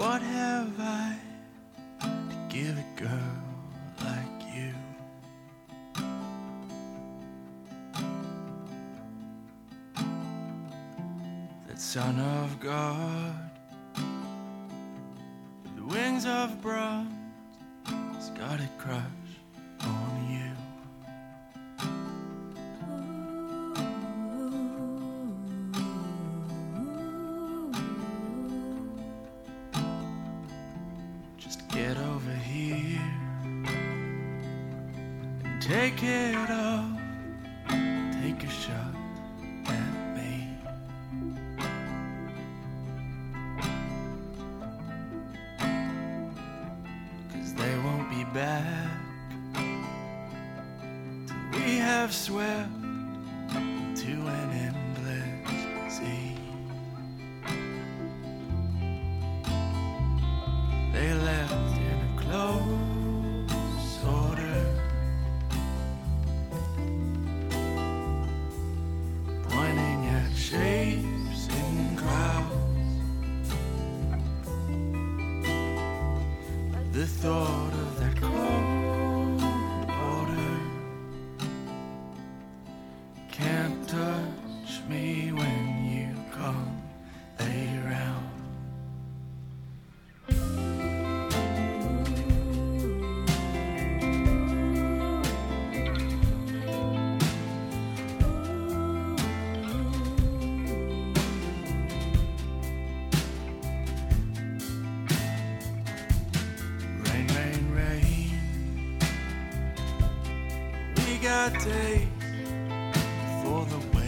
What have I to give a girl like you? That Son of God, the wings of bronze, has got it cross. got days for the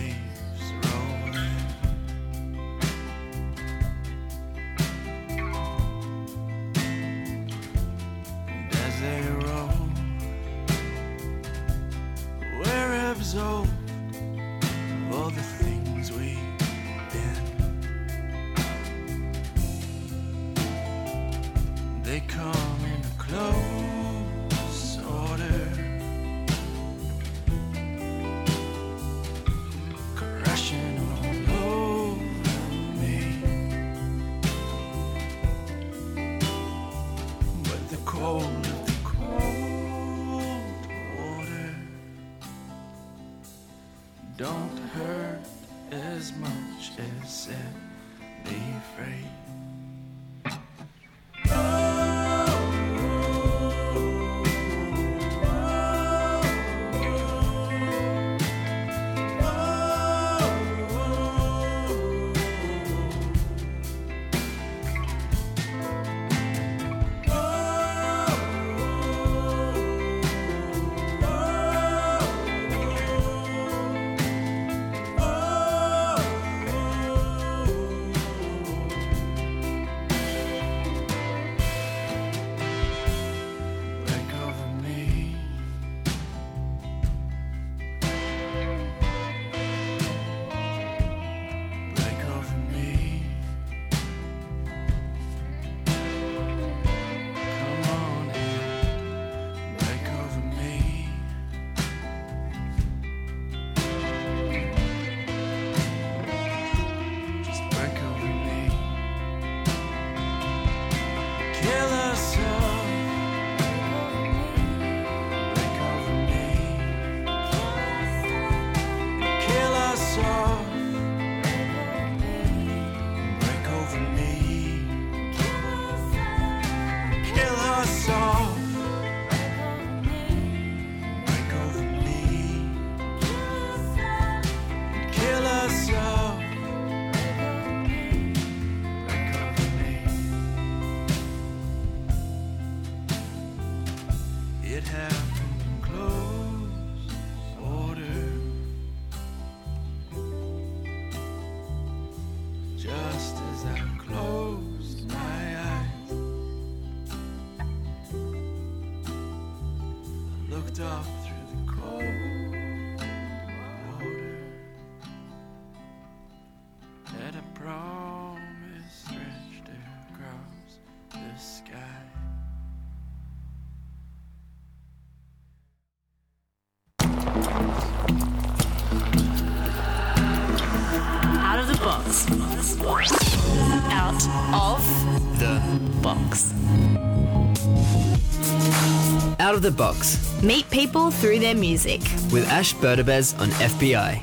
of the box Meet people through their music. with Ash Berdabez on FBI.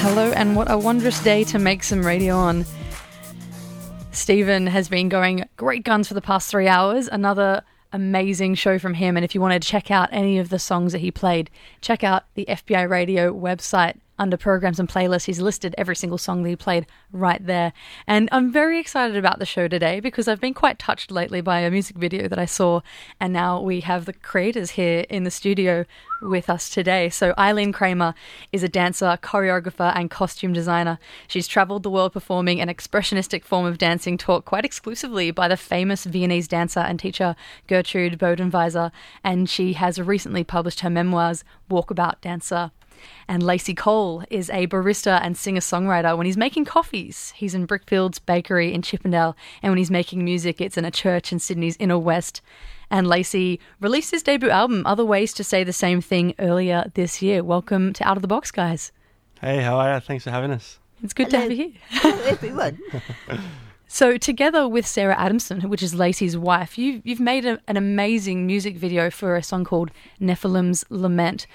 Hello, and what a wondrous day to make some radio on. Stephen has been going great guns for the past three hours. Another amazing show from him. And if you want to check out any of the songs that he played, check out the FBI Radio website under programs and playlists. He's listed every single song that he played right there. And I'm very excited about the show today because I've been quite touched lately by a music video that I saw. And now we have the creators here in the studio with us today. So Eileen Kramer is a dancer, choreographer, and costume designer. She's traveled the world performing an expressionistic form of dancing taught quite exclusively by the famous Viennese dancer and teacher Gertrude Bodenwieser, and she has recently published her memoirs, Walkabout Dancer. And Lacey Cole is a barista and singer songwriter. When he's making coffees, he's in Brickfields Bakery in Chippendale, and when he's making music, it's in a church in Sydney's inner west. And Lacey released his debut album, Other Ways to Say the Same Thing, earlier this year. Welcome to Out of the Box, guys. Hey, how are you? Thanks for having us. It's good to Hello. have you here. Hello, everyone. So, together with Sarah Adamson, which is Lacey's wife, you, you've made a, an amazing music video for a song called Nephilim's Lament.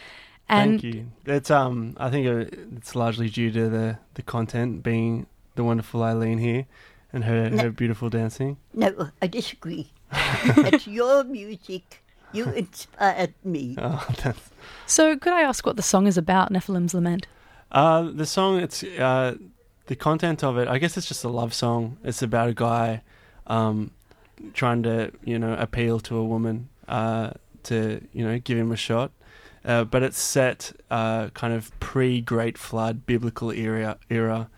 And Thank you. It's um, I think uh, it's largely due to the the content being the wonderful Eileen here and her No. her beautiful dancing. No, I disagree. it's your music. You inspired me. Oh, that's, so, could I ask what the song is about, Nephilim's Lament? uh, the song. It's uh, the content of it. I guess it's just a love song. It's about a guy, um, trying to you know appeal to a woman, uh, to you know give him a shot. Uh, but it's set uh, kind of pre Great Flood biblical era era,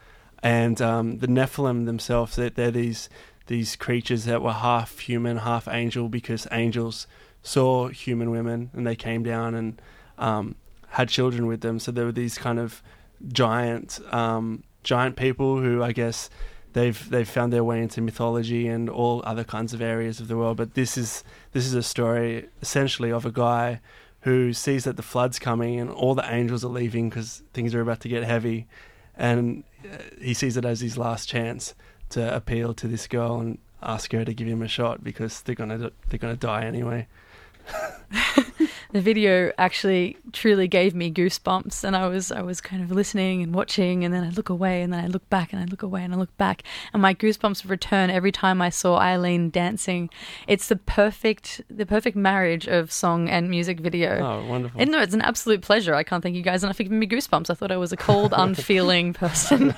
and um, the Nephilim themselves they're, they're these these creatures that were half human, half angel because angels saw human women and they came down and um, had children with them. So there were these kind of giant um, giant people who I guess they've they've found their way into mythology and all other kinds of areas of the world. But this is this is a story essentially of a guy who sees that the flood's coming and all the angels are leaving because things are about to get heavy, and uh, he sees it as his last chance to appeal to this girl and ask her to give him a shot because they're gonna they're gonna die anyway. The video actually truly gave me goosebumps, and I was I was kind of listening and watching, and then I look away, and then I look back, and I look away, and I look back, and my goosebumps return every time I saw Eileen dancing. It's the perfect the perfect marriage of song and music video. Oh, wonderful! And no, it's an absolute pleasure. I can't thank you guys enough for giving me goosebumps. I thought I was a cold, unfeeling person.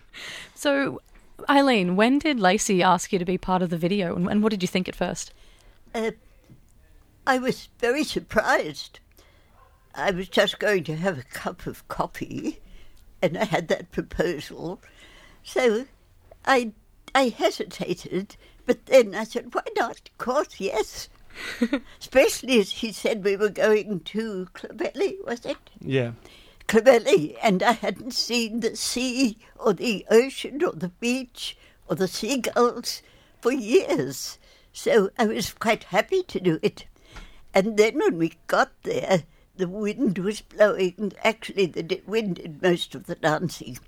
so, Eileen, when did Lacey ask you to be part of the video, and, and what did you think at first? Uh, I was very surprised. I was just going to have a cup of coffee, and I had that proposal. So I, I hesitated, but then I said, why not? Of course, yes. Especially as he said we were going to Clovelly, was it? yeah, Clovelly, and I hadn't seen the sea or the ocean or the beach or the seagulls for years. So I was quite happy to do it. And then when we got there, the wind was blowing. Actually, the wind did most of the dancing.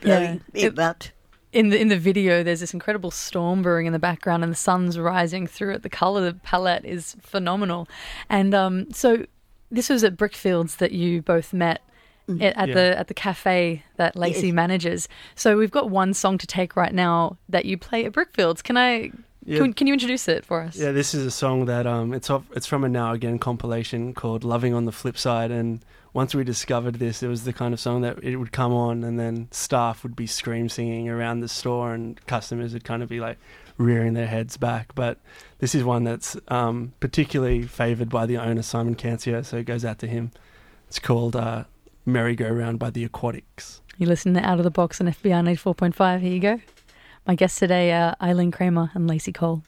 Blowing Yeah, me it- about. in the in the video there's this incredible storm brewing in the background and the sun's rising through it the color the palette is phenomenal and um so this was at brickfields that you both met Mm. at, at Yeah. the at the cafe that Lacey Yes. manages so we've got one song to take right now that you play at brickfields can i Yeah. can, can you introduce it for us Yeah, this is a song that um, it's off, it's from a Now Again compilation called "Loving on the Flip Side." And once we discovered this, it was the kind of song that it would come on, and then staff would be scream singing around the store, and customers would kind of be like rearing their heads back. But this is one that's um, particularly favoured by the owner Simon Cancio, so it goes out to him. It's called uh, "Merry Go Round" by the Aquatics. you listen to out of the box on fbi 94.5 here you go my guests today are eileen kramer and lacey cole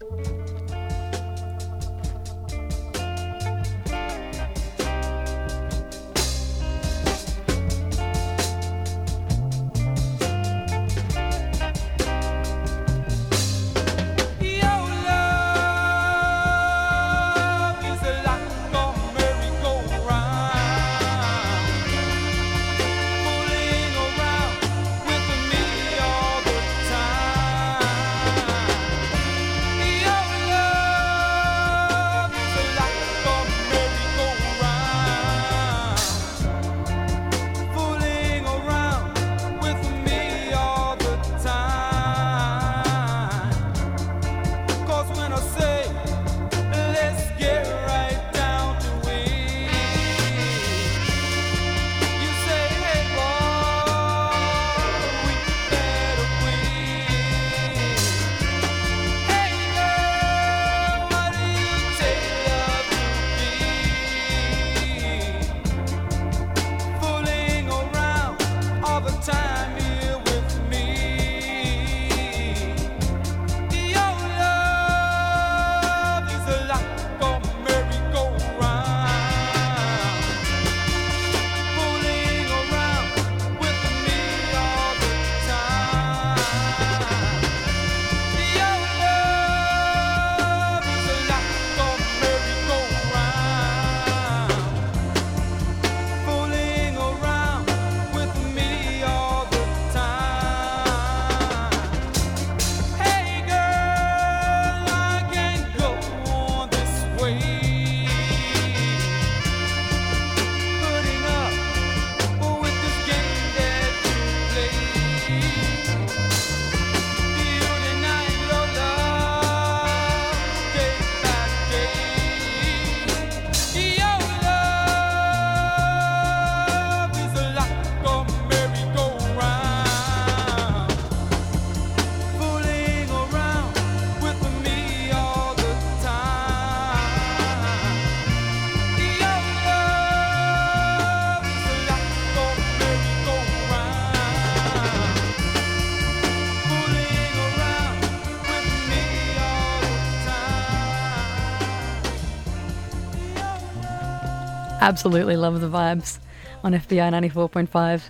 Absolutely love the vibes on FBI 94.5.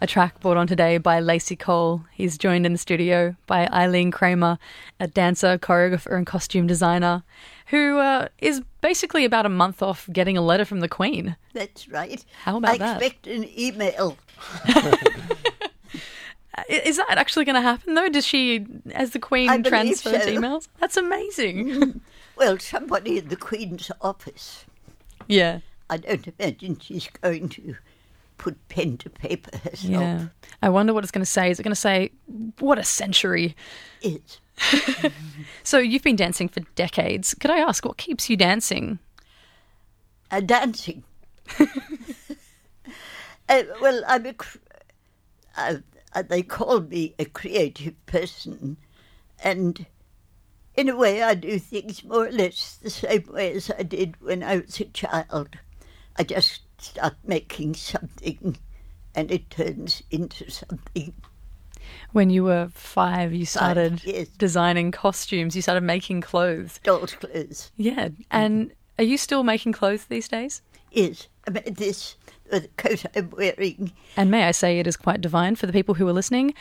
A track brought on today by Lacey Cole. He's joined in the studio by Eileen Kramer, a dancer, choreographer, and costume designer, who uh, is basically about a month off getting a letter from the Queen. That's right. How about I that? expect an email. Is that actually going to happen though? Does she, as the Queen, transfer so. emails? That's amazing. Well, somebody in the Queen's office. yeah, I don't imagine she's going to put pen to paper herself. yeah. I wonder what it's going to say. Is it going to say, "What a century"? Is So you've been dancing for decades. Could I ask what keeps you dancing? uh, dancing. uh, well, I'm a. cr- Uh, uh, they call me a creative person, and in a way, I do things more or less the same way as I did when I was a child. I just start making something, and it turns into something. When you were five, you started yes. designing costumes. You started making clothes. Dolls' clothes Yeah, and are you still making clothes these days? Yes. I made this the coat I'm wearing. And may I say, it is quite divine for the people who are listening.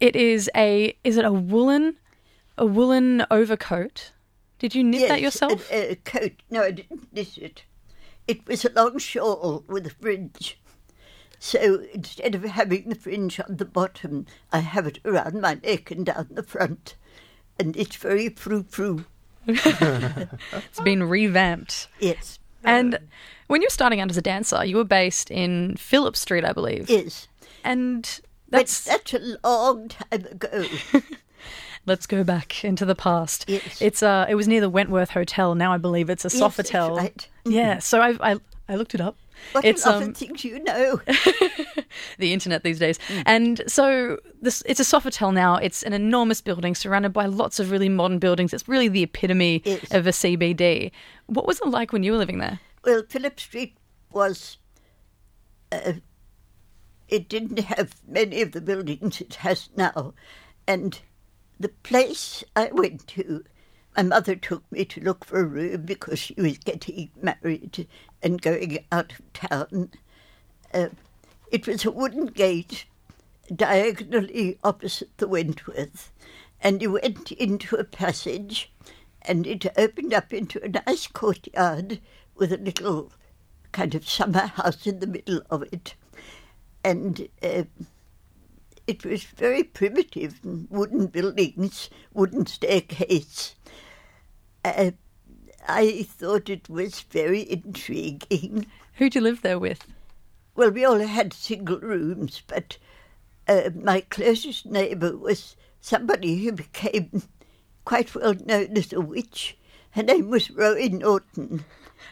It is a is it a woolen a woolen overcoat? Did you knit that yourself? A, a coat. No, I didn't knit it. It was a long shawl with a fringe. So instead of having the fringe on the bottom, I have it around my neck and down the front. And it's very frou frou. It's been revamped. Yes. And when you were starting out as a dancer, you were based in Phillip Street, I believe. Yes. And But that's that's a long time ago. let's go back into the past. Yes. It's uh it was near the Wentworth Hotel. Now I believe it's a Yes, Sofitel. right. Yeah, so I I I looked it up. What it's um things you know. the internet these days. Mm. And so this it's a Sofitel now. It's an enormous building surrounded by lots of really modern buildings. It's really the epitome Yes. of a CBD. What was it like when you were living there? Well, Phillip Street was. Uh, it didn't have many of the buildings it has now. And the place I went to, my mother took me to look for a room because she was getting married and going out of town. Uh, it was a wooden gate diagonally opposite the Wentworth, and you went into a passage, and it opened up into a nice courtyard with a little kind of summer house in the middle of it, and uh, it was very primitive, wooden buildings, wooden staircase. Uh, I thought it was very intriguing. Who'd you live there with? Well, we all had single rooms, but uh, my closest neighbour was somebody who became quite well known as a witch. Her name was Roie Norton.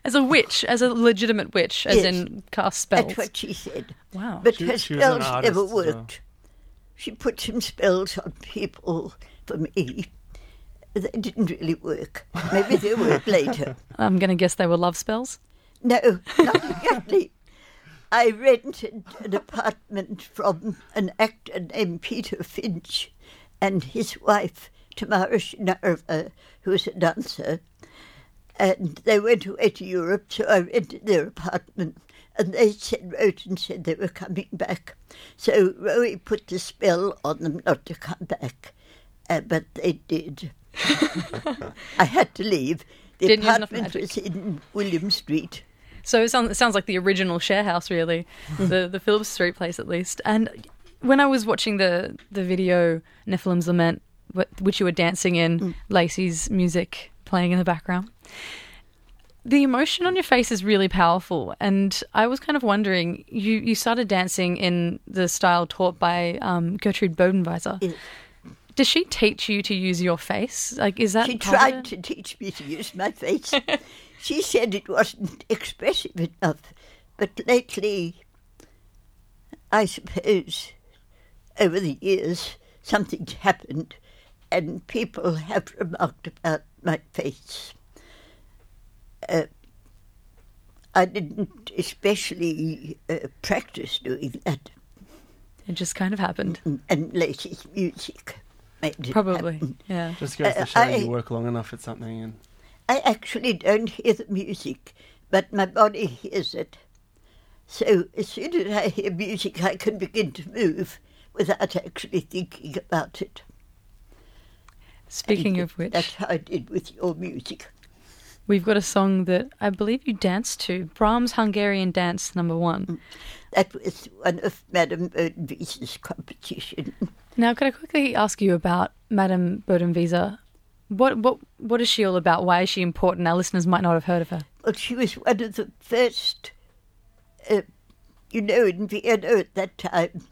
As a witch, as a legitimate witch, as Yes. in cast spells. That's what she said. Wow. But She- her she was spells never as well. worked. She put some spells on people for me. They didn't really work. Maybe they worked later. I'm going to guess they were love spells. No, not exactly. I rented an apartment from an actor named Peter Finch and his wife, Tamara Tchinarova, who was a dancer. And they went away to Europe, so I rented their apartment. And they said, wrote and said they were coming back. So Roie put the spell on them not to come back. Uh, but they did. I had to leave. The Didn't apartment was in William Street. So it sounds, it sounds like the original share house, really, the the Phillips Street place at least. And when I was watching the the video Nephilim's Lament, which you were dancing in, Lacey's music playing in the background, the emotion on your face is really powerful. And I was kind of wondering, you you started dancing in the style taught by um, Gertrude Bodenwieser. Does she teach you to use your face? Like, is that She of tried to teach me to use my face. she said it wasn't expressive enough. But lately, I suppose, over the years, something's happened and people have remarked about my face. Uh, I didn't especially uh, practice doing that, It just kind of happened. and Lacey's music made it Probably, happen. yeah. Just goes Uh, to show I- you work long enough at something, and I actually don't hear the music, but my body hears it. So as soon as I hear music, I can begin to move without actually thinking about it. Speaking And of which, That's how I did with your music. We've got a song that I believe you danced to Brahms Hungarian Dance Number One. That was one of Madame Ernwiese's competition. Now, could I quickly ask you about Madame Bodenwieser? What what what is she all about? Why is she important? Our listeners might not have heard of her. Well, she was one of the first, uh, you know, in Vienna at that time,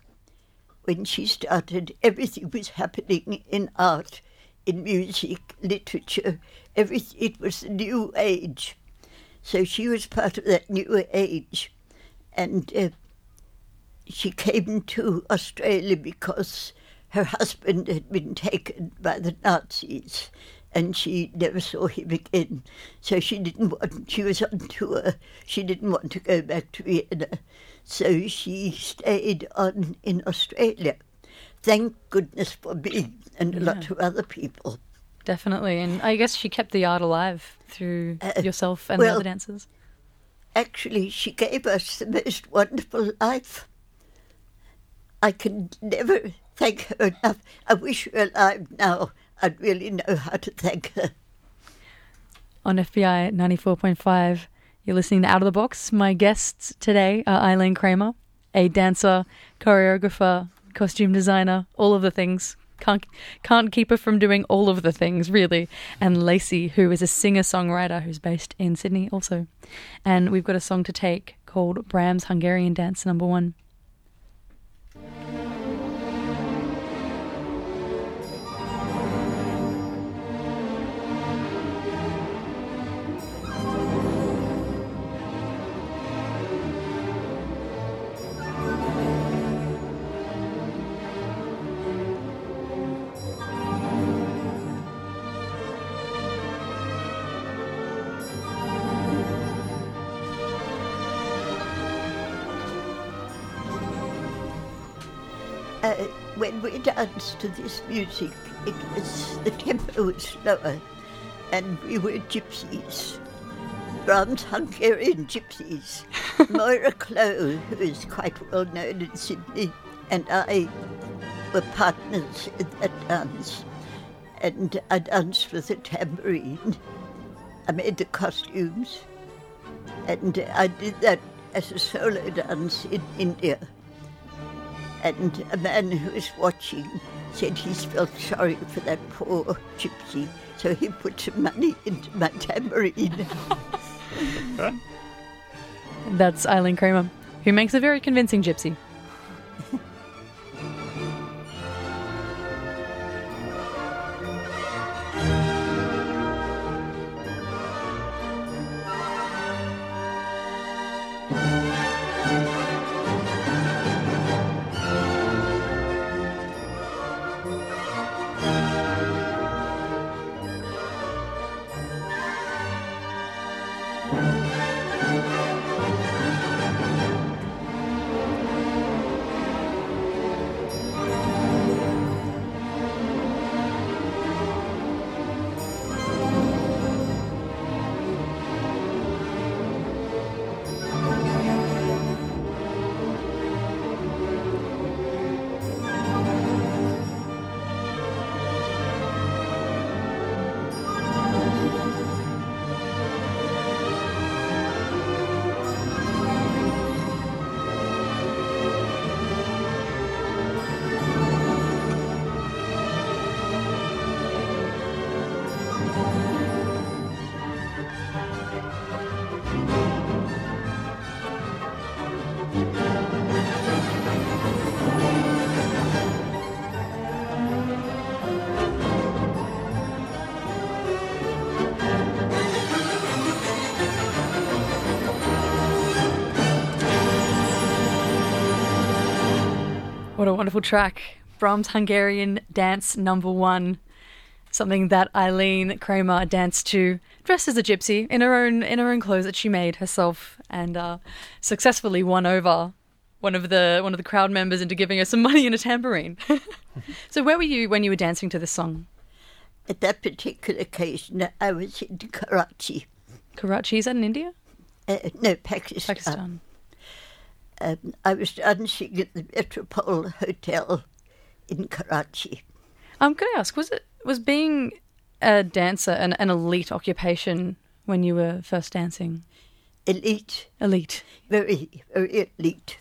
when she started, everything was happening in art, in music, literature, everything. It was the new age. So she was part of that new age. And uh, she came to Australia because her husband had been taken by the Nazis and she never saw him again. So she didn't want, she was on tour, she didn't want to go back to Vienna. So she stayed on in Australia. Thank goodness for me and a lot of other people. Definitely, and I guess she kept the art alive through Uh, yourself and the other dancers. Actually, she gave us the most wonderful life. I can never thank her enough. I wish her alive now. I'd really know how to thank her. on FBI 94.5. You're listening to Out of the Box. My guests today are Eileen Kramer, a dancer, choreographer, costume designer, all of the things. Can't, can't keep her from doing all of the things, really. And Lacey, who is a singer songwriter who's based in Sydney also. And we've got a song to take called Brahms Hungarian Dance Number One. When we danced to this music, it was the tempo was slower, and we were gypsies. Brahms Hungarian gypsies. Moira Claux, who is quite well known in Sydney, and I were partners in that dance. And I danced with a tambourine. I made the costumes, and I did that as a solo dance in India. And a man who was watching said he felt sorry for that poor gypsy, so he put some money into my tambourine. That's Eileen Kramer, who makes a very convincing gypsy. What a wonderful track. Brahms Hungarian Dance Number One. Something that Eileen Kramer danced to, dressed as a gypsy in her own in her own clothes that she made herself, and uh, successfully won over one of the one of the crowd members into giving her some money and a tambourine. so where were you when you were dancing to this song? At that particular occasion, I was in Karachi, Karachi is that in India? uh, no, Pakistan. Pakistan. Um, I was dancing at the Metropole Hotel in Karachi. Um, could I ask, was it was being a dancer an, an elite occupation when you were first dancing? Elite, Elite. very, very elite.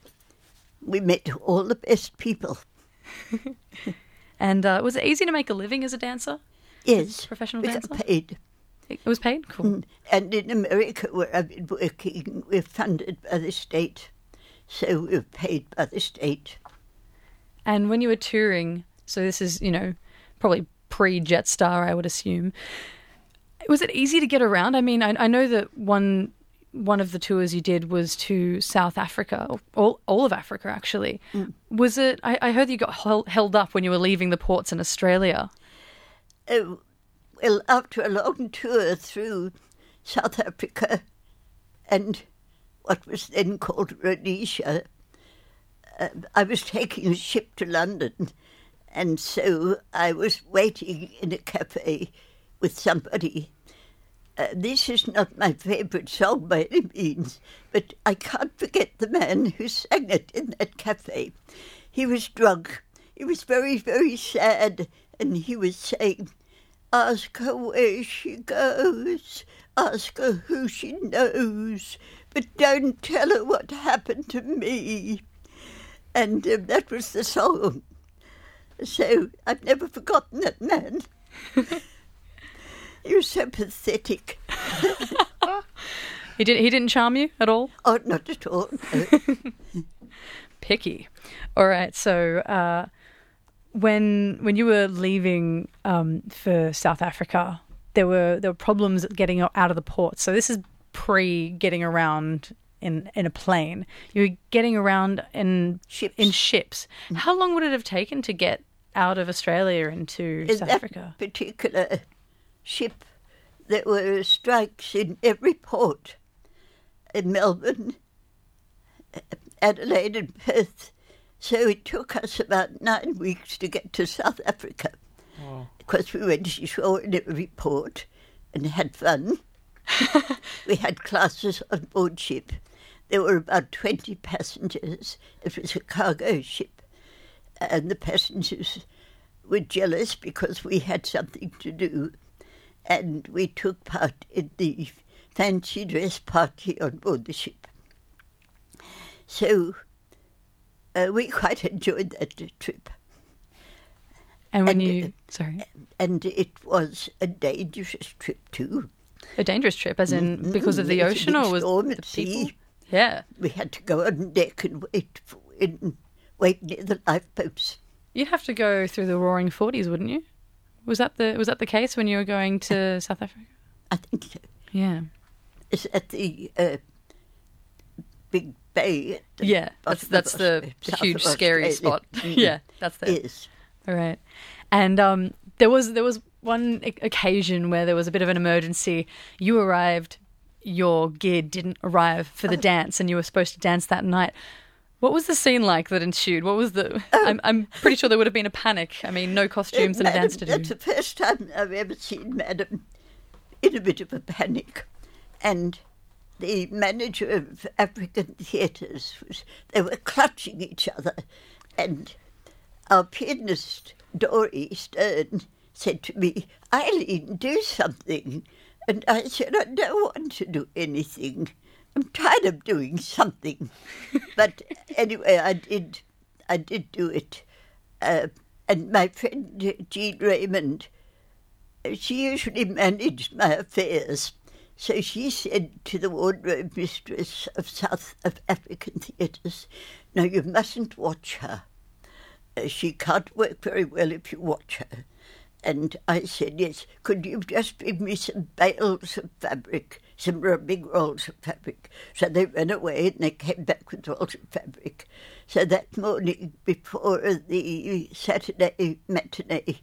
We met all the best people. And uh, was it easy to make a living as a dancer? Yes, Professional dancer? paid. It was paid? Cool. Mm. And in America, where I've been working, we're funded by the state. So we're paid by the state. And when you were touring, so this is, you know, probably pre Jetstar, I would assume. Was it easy to get around? I mean, I, I know that one one of the tours you did was to South Africa, all, all of Africa actually. Was it? I, I heard you got hel- held up when you were leaving the ports in Australia. Uh, well, after a long tour through South Africa and what was then called Rhodesia, uh, I was taking a ship to London, and so I was waiting in a cafe with somebody. Uh, this is not my favourite song by any means, but I can't forget the man who sang it in that cafe. He was drunk. He was very, very sad, and he was saying, Ask her where she goes, ask her who she knows, but don't tell her what happened to me. And um, that was the song. So I've never forgotten that man. was so pathetic. He did. He didn't charm you at all. Oh, not at all. no. picky. All right, so uh, when when you were leaving um, for South Africa, there were there were problems getting out of the port. So this is pre getting around in in a plane. You were getting around in Ships. in ships. How long would it have taken to get out of Australia into in South that Africa? particular ship, there were strikes in every port in Melbourne, Adelaide, and Perth. So it took us about nine weeks to get to South Africa. Because we went ashore in every port and had fun. we had classes on board ship. There were about 20 passengers. It was a cargo ship. And the passengers were jealous because we had something to do. And we took part in the fancy dress party on board the ship. So uh, we quite enjoyed that trip. And when and, you sorry, And it was a dangerous trip too. A dangerous trip, as in because of the There was a ocean, or was storm the people? sea. Yeah, We had to go on deck and wait, for, in, wait near the lifeboats. You'd have to go through the Roaring Forties, wouldn't you? Was that the was that the case when you were going to South Africa? I think so. Yeah, It's at the uh, Big Bay. at the yeah. That's that's the, the huge scary spot. Mm. yeah, that's there. Yes. All right. And um, there was there was one occasion where there was a bit of an emergency. You arrived, your gear didn't arrive for Oh. the dance, and you were supposed to dance that night. What was the scene like that ensued? What was the? Oh. I'm, I'm pretty sure there would have been a panic. I mean, no costumes and a dance to do. That's the first time I've ever seen Madam in a bit of a panic. And the manager of African theatres, was, they were clutching each other. And our pianist, Dory Stern, said to me, Eileen, do something. And I said, I don't want to do anything. I'm tired of doing something. but anyway, I did. I did do it. Uh, and my friend Jean Raymond, she usually managed my affairs. So she said to the wardrobe mistress of South of African theatres, "Now you mustn't watch her. Uh, she can't work very well if you watch her." And I said, "Yes. Could you just bring me some bales of fabric, some big rolls of fabric?" So they ran away and they came back with rolls of fabric. So that morning before the Saturday matinee,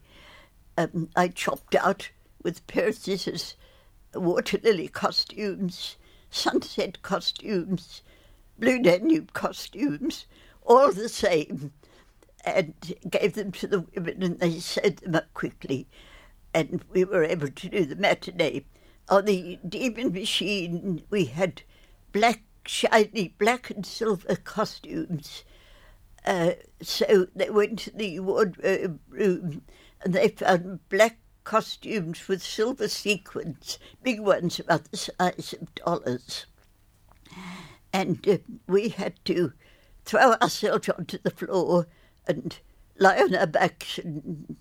um, I chopped out with pair of scissors water lily costumes, sunset costumes, blue Danube costumes, all the same, and gave them to the women and they sewed them up quickly. And we were able to do the matinee. On the demon machine, we had black shiny black and silver costumes. Uh, so they went to the wardrobe room and they found black costumes with silver sequins, big ones about the size of dollars. And uh, we had to throw ourselves onto the floor and lie on our backs and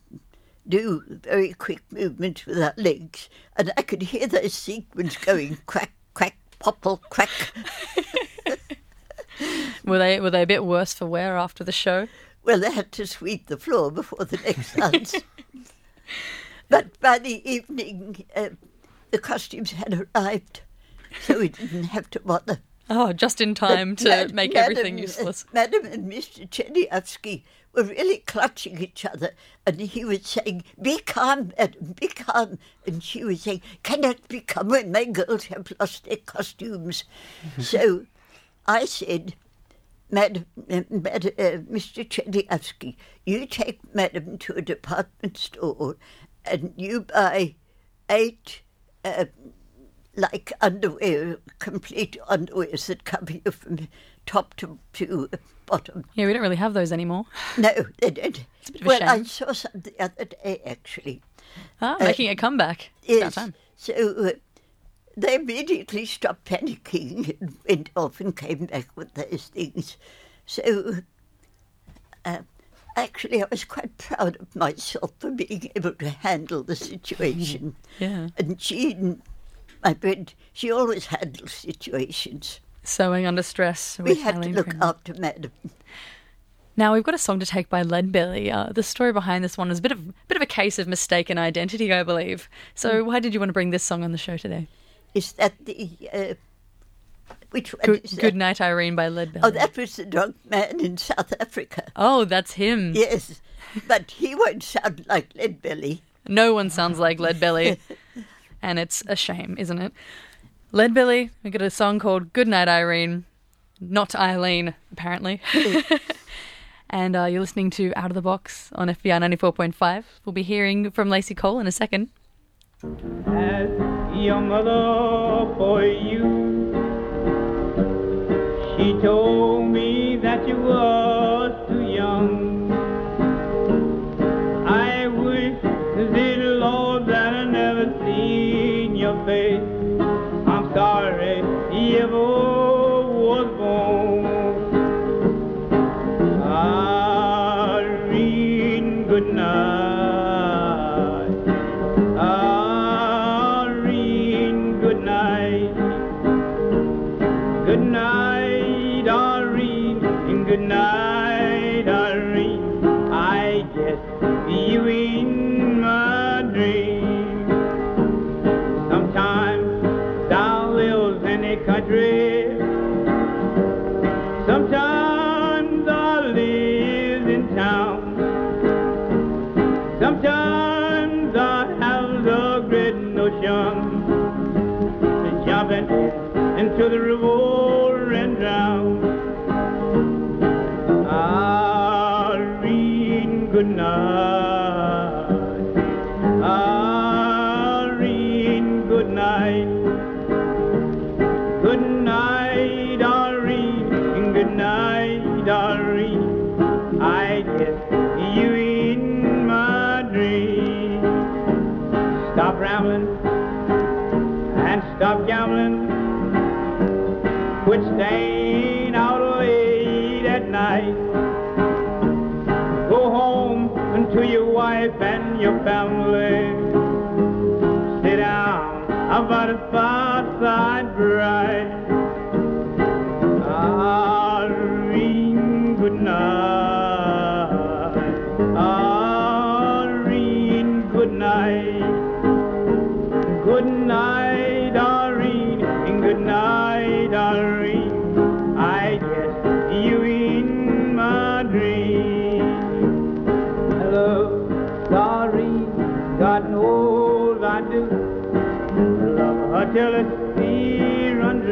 do very quick movements with our legs. And I could hear those sequins going quack, quack, popple, quack. Were they were they a bit worse for wear after the show? Well, they had to sweep the floor before the next dance. but by the evening, uh, the costumes had arrived, so we didn't have to bother. Oh, just in time But to Mad- make Madam- everything useless. Madam and Mr. Chernyavsky were really clutching each other, and he was saying, Be calm, madam, be calm. And she was saying, Cannot be calm when my girls have lost their costumes. so I said, Madam, uh, Madam uh, Mr. Chernyavsky, you take Madam to a department store and you buy eight uh, like underwear, complete underwears that cover you from top to, to bottom. Yeah, we don't really have those anymore. No, they don't. a bit of a well, I saw some the other day actually. Ah, making a comeback. It's Yes. So uh, they immediately stopped panicking and went off and came back with those things. So uh, actually, I was quite proud of myself for being able to handle the situation. Yeah. And Jean, my friend, she always handles situations. Sewing under stress. We had to look after Madam. Now we've got a song to take by Leadbelly. Uh, the story behind this one is a bit of bit of a case of mistaken identity, I believe. So Hmm. why did you want to bring this song on the show today? Is that the uh, which one Good? Good Night Irene by Leadbelly. Oh, that was the drunk man in South Africa. Oh, that's him. Yes, but he won't sound like Leadbelly. No one sounds like Leadbelly, and it's a shame, isn't it? Leadbelly, we got a song called Good Night Irene, not Eileen, apparently. and uh, you're listening to Out of the Box on FBI 94.5. We'll be hearing from Lacey Cole in a second. as your mother for you. She told me that you was Good night, Irene, and good night, Irene. I guess you in my dream. Sometimes thou lives in a country. Sometimes I live in town. Sometimes I have the great notion to jumping into the river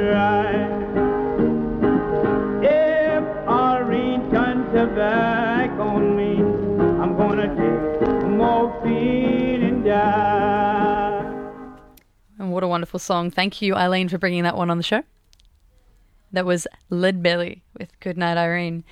dry. If Irene turns her back on me, I'm gonna take morphine and die. And what a wonderful song. Thank you, Eileen, for bringing that one on the show. That was Lead Belly with Goodnight Irene.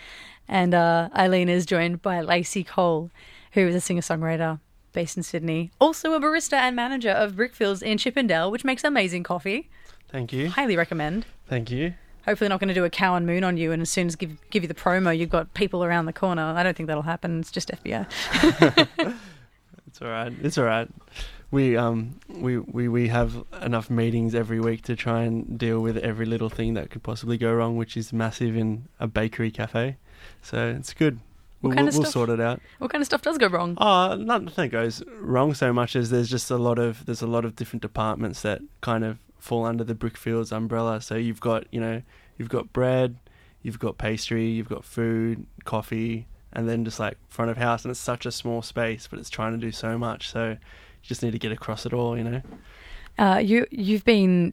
And uh, Eileen is joined by Lacey Cole, who is a singer songwriter based in Sydney, also a barista and manager of Brickfields in Chippendale, which makes amazing coffee. Thank you. Highly recommend. Thank you. Hopefully, not going to do a cow and moon on you, and as soon as give give you the promo, you've got people around the corner. I don't think that'll happen. It's just FBI. It's all right. It's all right. We um we, we, we have enough meetings every week to try and deal with every little thing that could possibly go wrong, which is massive in a bakery cafe. So it's good. What We'll, kind of we'll stuff? sort it out. What kind of stuff does go wrong? Oh, nothing goes wrong so much as there's just a lot of there's a lot of different departments that kind of fall under the Brickfields umbrella. So you've got you know you've got bread, you've got pastry, you've got food, coffee, and then just like front of house. And it's such a small space, but it's trying to do so much. So you just need to get across it all, you know. Uh, you you've been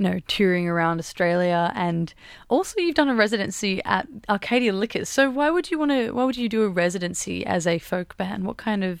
you know touring around Australia, and also you've done a residency at Arcadia Liquors. So why would you want to? Why would you do a residency as a folk band? What kind of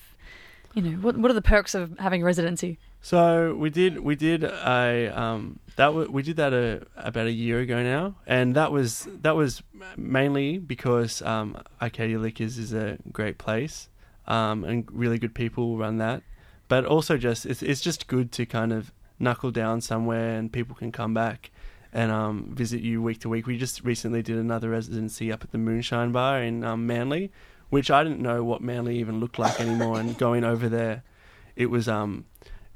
you know what what are the perks of having a residency? So we did we did a um that w- we did that a, about a year ago now, and that was that was mainly because um, Arcadia Liquors is a great place, um, and really good people run that, but also just it's it's just good to kind of knuckle down somewhere and people can come back and um, visit you week to week. We just recently did another residency up at the Moonshine Bar in um, Manly, which I didn't know what Manly even looked like anymore, and going over there, it was um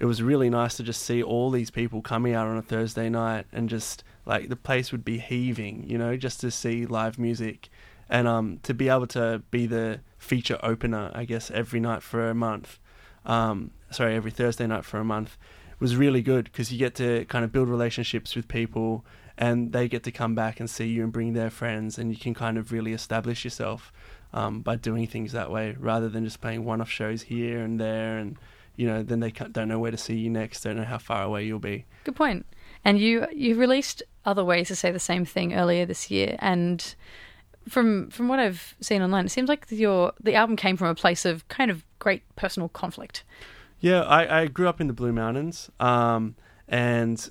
it was really nice to just see all these people coming out on a Thursday night and just like the place would be heaving, you know, just to see live music and um to be able to be the feature opener, I guess, every night for a month. Um, sorry, every Thursday night for a month was really good because you get to kind of build relationships with people and they get to come back and see you and bring their friends and you can kind of really establish yourself um, by doing things that way rather than just playing one-off shows here and there and you know then they don't know where to see you next don't know how far away you'll be Good point. And you you released other ways to say the same thing earlier this year, and from from what I've seen online, it seems like your the album came from a place of kind of great personal conflict. Yeah, I, I grew up in the Blue Mountains, um, and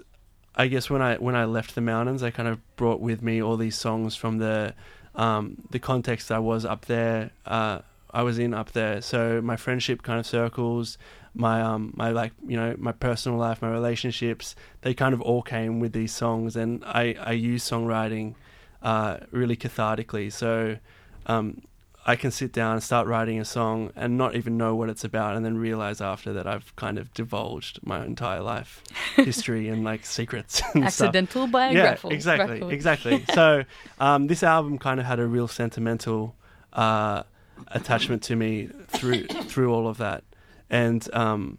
I guess when I when I left the mountains, I kind of brought with me all these songs from the um, the context I was up there. Uh, I was in up there, so my friendship kind of circles, my um my like you know my personal life, my relationships, they kind of all came with these songs, and I I use songwriting uh, really cathartically. So um, I can sit down and start writing a song and not even know what it's about, and then realize after that I've kind of divulged my entire life history and like secrets. And stuff. Accidental Yeah, biographical. exactly, exactly. so um, this album kind of had a real sentimental uh, attachment to me through through all of that, and um,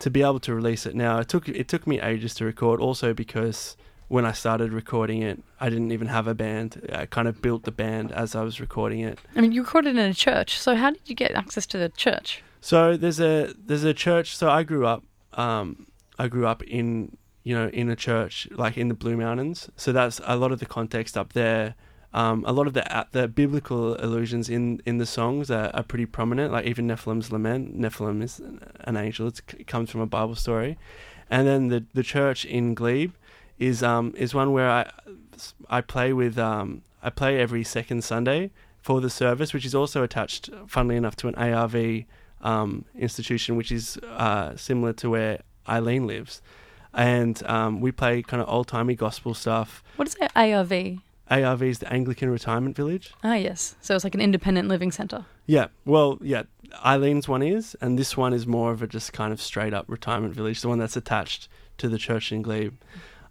to be able to release it now, it took it took me ages to record. Also because when I started recording it, I didn't even have a band. I kind of built the band as I was recording it. I mean, you recorded in a church, so how did you get access to the church? So there's a there's a church. So I grew up um, I grew up in you know in a church like in the Blue Mountains. So that's a lot of the context up there. Um, a lot of the uh, the biblical allusions in, in the songs are, are pretty prominent. Like even Nephilim's lament. Nephilim is an angel. It's, it comes from a Bible story, and then the the church in Glebe is um is one where I I play with um I play every second Sunday for the service, which is also attached, funnily enough, to an ARV um, institution, which is uh, similar to where Eileen lives. And um, we play kind of old timey gospel stuff. What is? ARV. ARV is the Anglican Retirement Village. Ah, yes. So it's like an independent living centre. Yeah, well, yeah, Eileen's one is, and this one is more of a just kind of straight up retirement village, the one that's attached to the church in Glebe.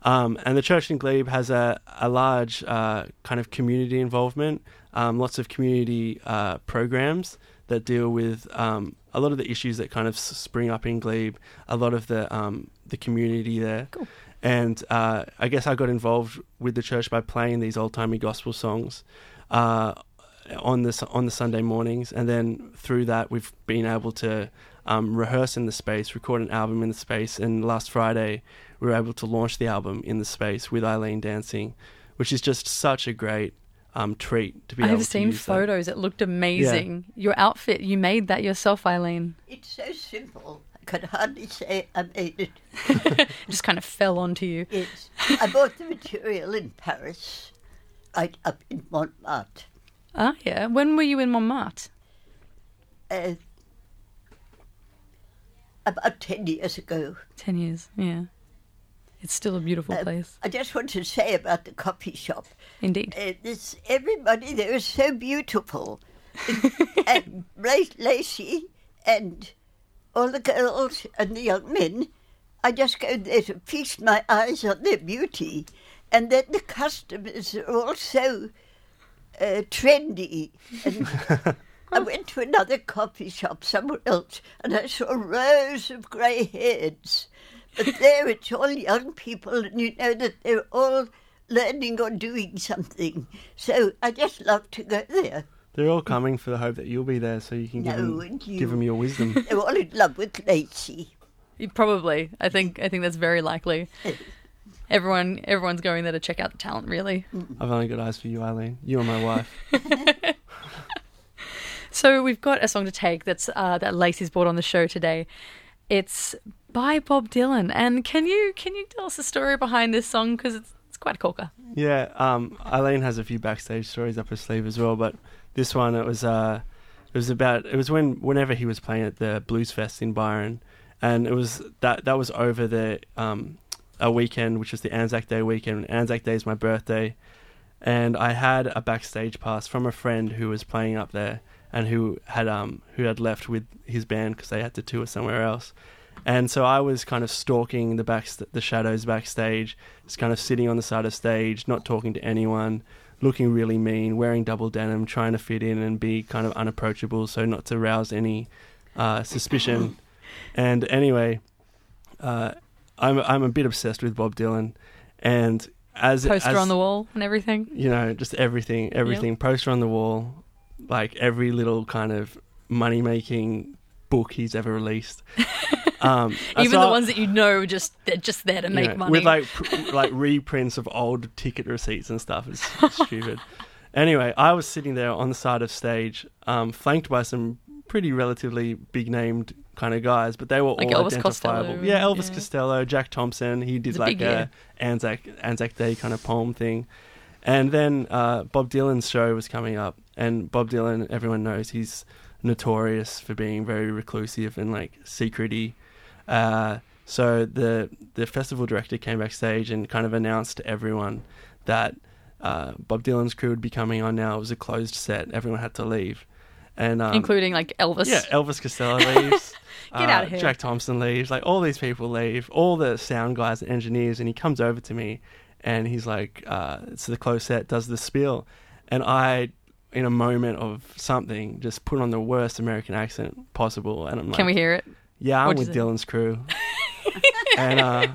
Um, and the church in Glebe has a, a large uh, kind of community involvement, um, lots of community uh, programs that deal with um, a lot of the issues that kind of spring up in Glebe, a lot of the um, the community there. Cool. And uh, I guess I got involved with the church by playing these old timey gospel songs. Uh, on the on the Sunday mornings, and then through that we've been able to um, rehearse in the space, record an album in the space, and last Friday we were able to launch the album in the space with Eileen dancing, which is just such a great um, treat to be able to do. I've seen use that. photos. It looked amazing. Your outfit, you made that yourself, Eileen. It's so simple. I could hardly say I made it. It just kind of fell onto you. It's, I bought the material in Paris right up in Montmartre. Ah, yeah. When were you in Montmartre? Uh, about 10 years ago. 10 years, yeah. It's still a beautiful Uh, place. I just want to say about the coffee shop. Indeed. Uh, this, everybody there is so beautiful. and Ray Lacey and all the girls and the young men, I just go there to feast my eyes on their beauty. And then the customers are all so uh, trendy. And I went to another coffee shop somewhere else and I saw rows of grey heads. But there it's all young people and you know that they're all learning or doing something. So I just love to go there. They're all coming for the hope that you'll be there, so you can give No, them you. give them your wisdom. They're all in love with Lacey. Probably. I think I think that's very likely. Everyone everyone's going there to check out the talent, really. I've only got eyes for you, Eileen. You and my wife. So we've got a song to take that's uh, that Lacey's brought on the show today. It's by Bob Dylan, and can you can you tell us the story behind this song because it's it's quite a corker. Yeah, um, Eileen has a few backstage stories up her sleeve as well, but this one it was uh, it was about it was when whenever he was playing at the Blues Fest in Byron, and it was that that was over the um, a weekend which was the Anzac Day weekend. Anzac Day is my birthday, and I had a backstage pass from a friend who was playing up there and who had um who had left with his band because they had to tour somewhere else. And so I was kind of stalking the back, the shadows backstage, just kind of sitting on the side of stage, not talking to anyone, looking really mean, wearing double denim, trying to fit in and be kind of unapproachable, so not to rouse any uh, suspicion. And anyway, uh, I'm I'm a bit obsessed with Bob Dylan, and as Poster as, on the wall and everything. you know, just everything, everything, poster on the wall, like every little kind of money making book he's ever released. Um, I Even the saw- ones that you know just they're just there to make know, money. with like pr- like reprints of old ticket receipts and stuff. It's stupid. Anyway, I was sitting there on the side of stage, um, flanked by some pretty relatively big named kind of guys, but they were Like all Elvis identifiable. Costello, yeah, Elvis yeah. Costello, Jack Thompson. He did like year. a Anzac Anzac Day kind of poem thing. And then uh, Bob Dylan's show was coming up, and Bob Dylan, everyone knows he's notorious for being very reclusive and like secrety. Uh, so the the festival director came backstage and kind of announced to everyone that uh, Bob Dylan's crew would be coming on now. It was a closed set; everyone had to leave, and um, including like Elvis. yeah, Elvis Costello leaves. Get uh, out of here. Jack Thompson leaves. Like all these people leave. All the sound guys and engineers, and he comes over to me, and he's like, uh, "It's the closed set. Does the spiel?" And I, in a moment of something, just put on the worst American accent possible, and I'm like, Can we hear it? "Yeah, I'm What'd you with say? Dylan's crew." and uh,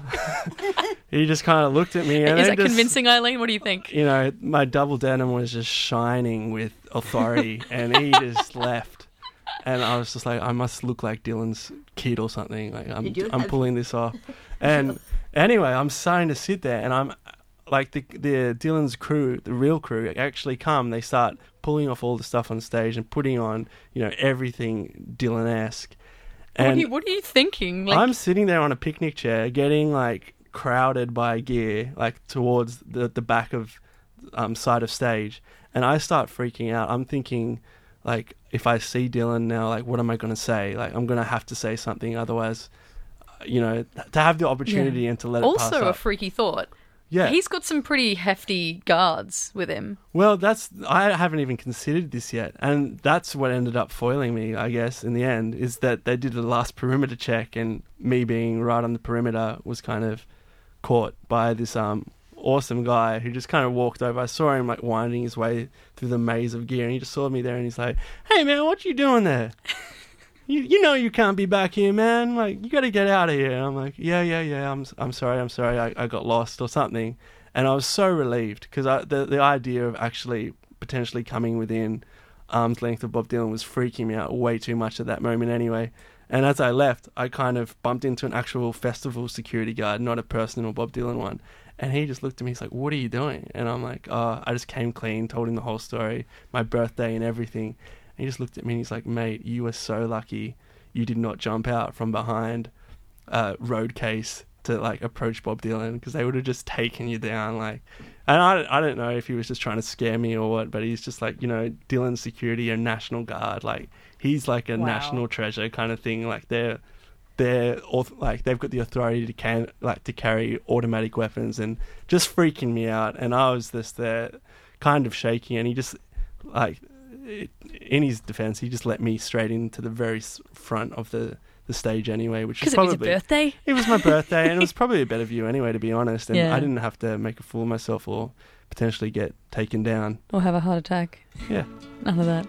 he just kind of looked at me, and Is then that just, convincing, Eileen? What do you think? you know, my double denim was just shining with authority, and he just left. And I was just like, I must look like Dylan's kid or something. Like I'm, Did you I'm have- pulling this off. And anyway, I'm starting to sit there, and I'm like the the Dylan's crew, the real crew, actually come. They start pulling off all the stuff on stage and putting on, you know, everything Dylan-esque. What are, you, what are you thinking? Like, I'm sitting there on a picnic chair, getting like crowded by gear, like towards the the back of um, side of stage, and I start freaking out. I'm thinking, like, if I see Dylan now, like, what am I going to say? Like, I'm going to have to say something, otherwise, uh, you know, to have the opportunity and to let it pass also a up. freaky thought. Yeah. He's got some pretty hefty guards with him. Well, that's I haven't even considered this yet, and that's what ended up foiling me. I guess in the end is that they did the last perimeter check, and me being right on the perimeter was kind of caught by this um awesome guy who just kind of walked over. I saw him like winding his way through the maze of gear, and he just saw me there, and he's like, "Hey man, what you doing there?" You, you know you can't be back here, man. Like you got to get out of here. And I'm like, yeah, yeah, yeah. I'm I'm sorry, I'm sorry. I, I got lost or something. And I was so relieved because the the idea of actually potentially coming within arm's length of Bob Dylan was freaking me out way too much at that moment anyway. And as I left, I kind of bumped into an actual festival security guard, not a personal Bob Dylan one. And he just looked at me. He's like, "What are you doing?" And I'm like, "Oh, I just came clean, told him the whole story, my birthday and everything." And he just looked at me and he's like, "Mate, you were so lucky. You did not jump out from behind a road case to like approach Bob Dylan because they would have just taken you down. Like, and I I don't know if he was just trying to scare me or what, but he's just like you know Dylan security or National Guard. Like he's like a Wow. national treasure kind of thing. Like they're they're like they've got the authority to can like to carry automatic weapons and just freaking me out. And I was just there, kind of shaking, and he just like in his defense, he just let me straight into the very front of the the stage anyway, which is Because it was probably your birthday. it was my birthday, and it was probably a better view anyway, to be honest. And Yeah. I didn't have to make a fool of myself or potentially get taken down. Or have a heart attack. Yeah. None of that.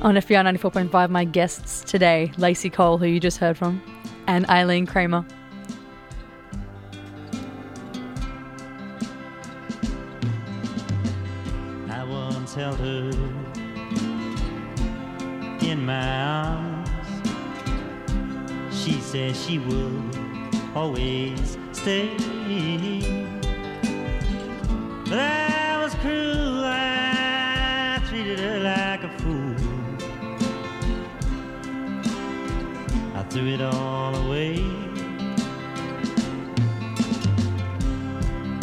On FBI 94.5, my guests today, Lacey Cole, who you just heard from, and Eileen Kramer. I once held her in my arms. She said she would always stay. But I was cruel, I treated her like a fool. I threw it all away.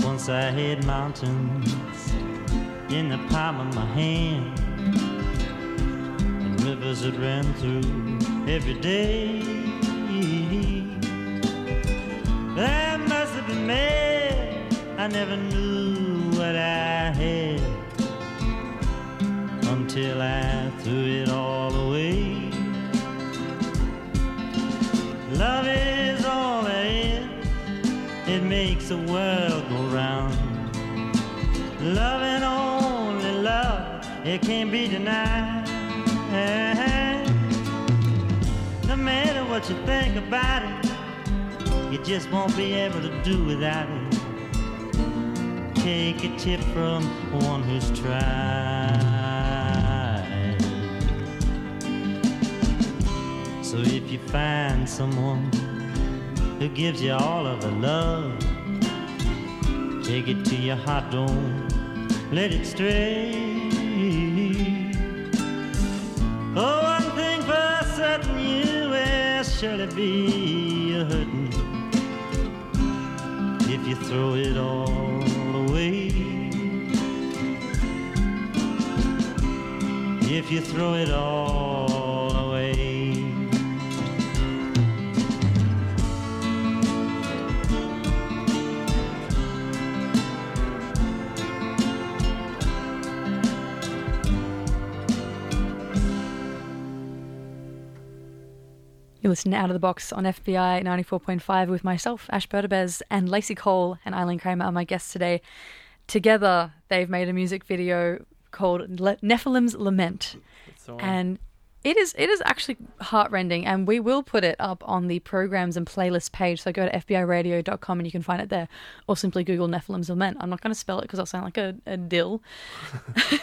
Once I had mountains in the palm of my hand, rivers that ran through every day. I must have been mad. I never knew what I had until I threw it all away. Love is all there is. It makes the world go round. Love and only love, it can't be denied. What you think about it, you just won't be able to do without it. Take a tip from one who's tried. So if you find someone who gives you all of the love, take it to your heart, don't let it stray. Surely be a hurting if you throw it all away. If you throw it all You listen to Out of the Box on FBI 94.5 with myself, Ash Bertebez, and Lacey Cole and Eileen Kramer are my guests today. Together, they've made a music video called Le- Nephilim's Lament. And it is it is actually heartrending, and we will put it up on the programs and playlist page. So go to fbiradio.com and you can find it there, or simply Google Nephilim's Lament. I'm not going to spell it because I'll sound like a, a dill.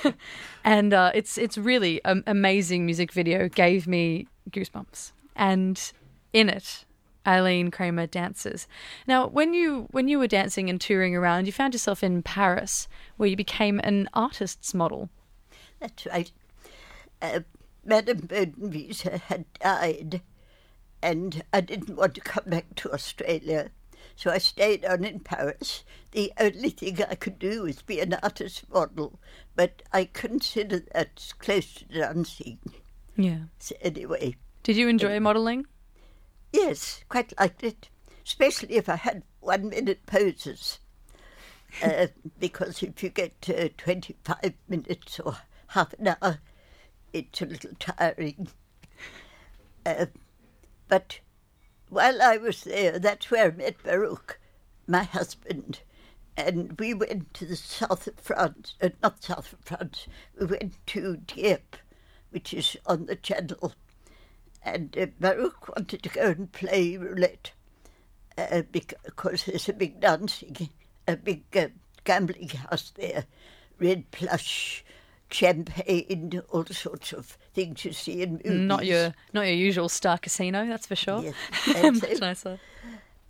and uh, it's it's really an amazing music video. Gave me goosebumps, and in it, Eileen Kramer dances. Now, when you when you were dancing and touring around, you found yourself in Paris, where you became an artist's model. That's right. Uh, Madame Bodenwieser had died, and I didn't want to come back to Australia, so I stayed on in Paris. The only thing I could do was be an artist's model, but I consider that close to dancing. Yeah. So anyway, Did you enjoy modeling? yes, quite liked it, especially if I had one minute poses. Uh, because if you get uh, 25 minutes or half an hour, it's a little tiring. Uh, but while I was there, that's where I met Baruch, my husband. And we went to the south of France, uh, not south of France, we went to Dieppe, which is on the channel. And uh, Baruch wanted to go and play roulette uh, because there's a big dancing, a big uh, gambling house there, red plush, champagne, all sorts of things you see in movies. Not your not your usual star casino, that's for sure. Yes, that's Much nicer.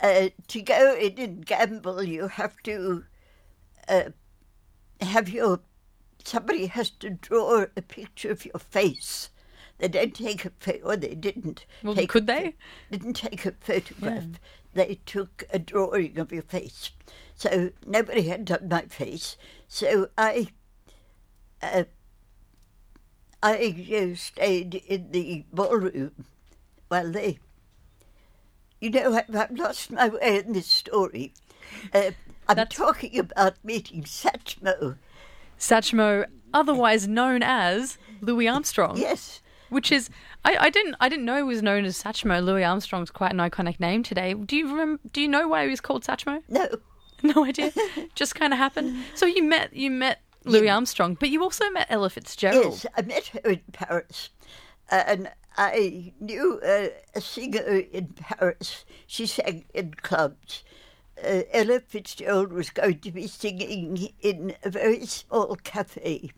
uh, to go in and gamble, you have to uh, have your somebody has to draw a picture of your face. They don't take a photo, or they didn't. Well, take could a they? Didn't take a photograph. they took a drawing of your face. So nobody had done my face. So I, uh, I stayed in the ballroom while they. You know, I've, I've lost my way in this story. Uh, I'm That's- talking about meeting Satchmo. Satchmo, otherwise known as Louis Armstrong. Yes. Which is, I, I didn't, I didn't know he was known as Satchmo. Louis Armstrong's quite an iconic name today. Do you remember? Do you know why he was called Satchmo? No. No idea. Just kind of happened. So you met, you met Louis Armstrong, but you also met Ella Fitzgerald. Yes, I met her in Paris, and I knew uh, a singer in Paris. She sang in clubs. Uh, Ella Fitzgerald was going to be singing in a very small cafe.